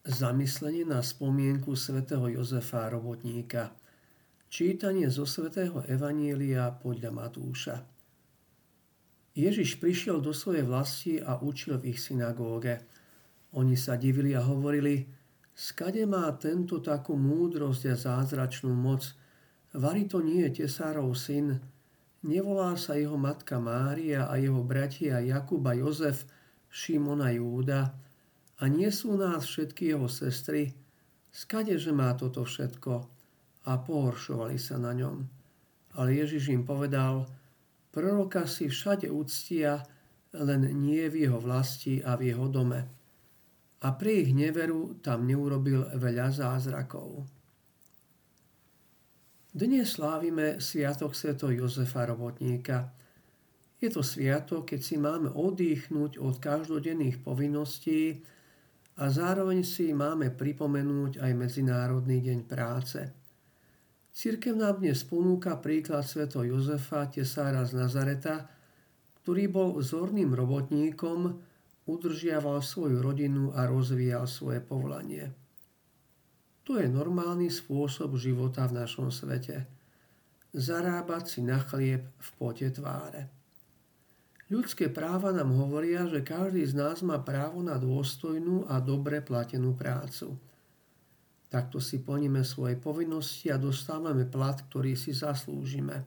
Zamyslenie na spomienku svätého Jozefa Robotníka. Čítanie zo svätého Evanielia podľa Matúša. Ježiš prišiel do svojej vlasti a učil v ich synagóge. Oni sa divili a hovorili, skade má tento takú múdrosť a zázračnú moc. Vari to nie je tesárov syn. Nevolá sa jeho matka Mária a jeho bratia Jakub a Jozef, Šimona Júda, a nie sú nás všetky jeho sestry? Skade, že má toto všetko? A pohoršovali sa na ňom. Ale Ježiš im povedal, proroka si všade úctia, len nie v jeho vlasti a v jeho dome. A pri ich neveru tam neurobil veľa zázrakov. Dnes slávime Sviatok Sveto Jozefa Robotníka. Je to sviatok, keď si máme oddychnúť od každodenných povinností, a zároveň si máme pripomenúť aj Medzinárodný deň práce. Církev nám dnes ponúka príklad sveto Jozefa, tesára z Nazareta, ktorý bol vzorným robotníkom, udržiaval svoju rodinu a rozvíjal svoje povolanie. To je normálny spôsob života v našom svete. Zarábať si na chlieb v pote tváre. Ľudské práva nám hovoria, že každý z nás má právo na dôstojnú a dobre platenú prácu. Takto si plníme svoje povinnosti a dostávame plat, ktorý si zaslúžime.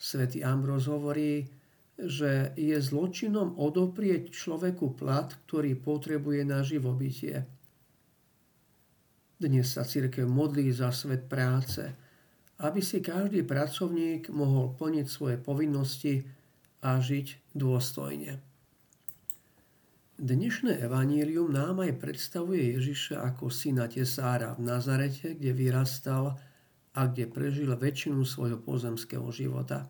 Svetý Ambros hovorí, že je zločinom odoprieť človeku plat, ktorý potrebuje na živobytie. Dnes sa církev modlí za svet práce, aby si každý pracovník mohol plniť svoje povinnosti a žiť dôstojne. Dnešné evanílium nám aj predstavuje Ježiša ako syna tesára v Nazarete, kde vyrastal a kde prežil väčšinu svojho pozemského života.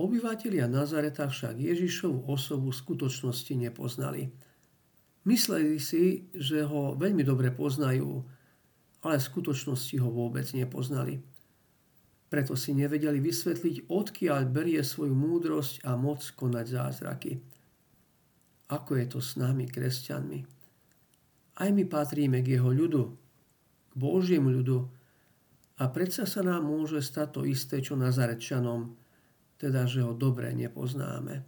Obyvatelia Nazareta však Ježišovu osobu v skutočnosti nepoznali. Mysleli si, že ho veľmi dobre poznajú, ale v skutočnosti ho vôbec nepoznali. Preto si nevedeli vysvetliť, odkiaľ berie svoju múdrosť a moc konať zázraky. Ako je to s nami, kresťanmi? Aj my patríme k jeho ľudu, k Božiemu ľudu a predsa sa nám môže stať to isté, čo Nazarečanom, teda, že ho dobre nepoznáme.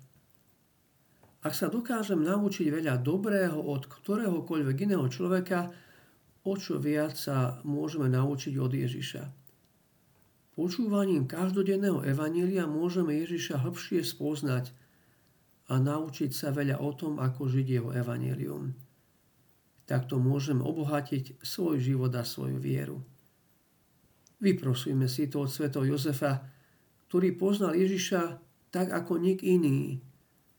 Ak sa dokážem naučiť veľa dobrého od ktoréhokoľvek iného človeka, o čo viac sa môžeme naučiť od Ježiša. Počúvaním každodenného evanília môžeme Ježiša hĺbšie spoznať a naučiť sa veľa o tom, ako žiť jeho evanílium. Takto môžeme obohatiť svoj život a svoju vieru. Vyprosujme si to od svetov Jozefa, ktorý poznal Ježiša tak ako nik iný.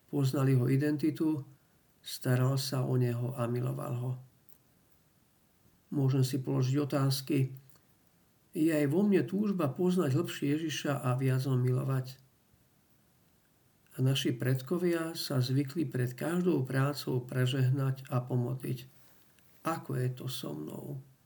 Poznal jeho identitu, staral sa o neho a miloval ho. Môžem si položiť otázky, je aj vo mne túžba poznať hlbšie Ježiša a viac ho milovať. A naši predkovia sa zvykli pred každou prácou prežehnať a pomodliť. Ako je to so mnou?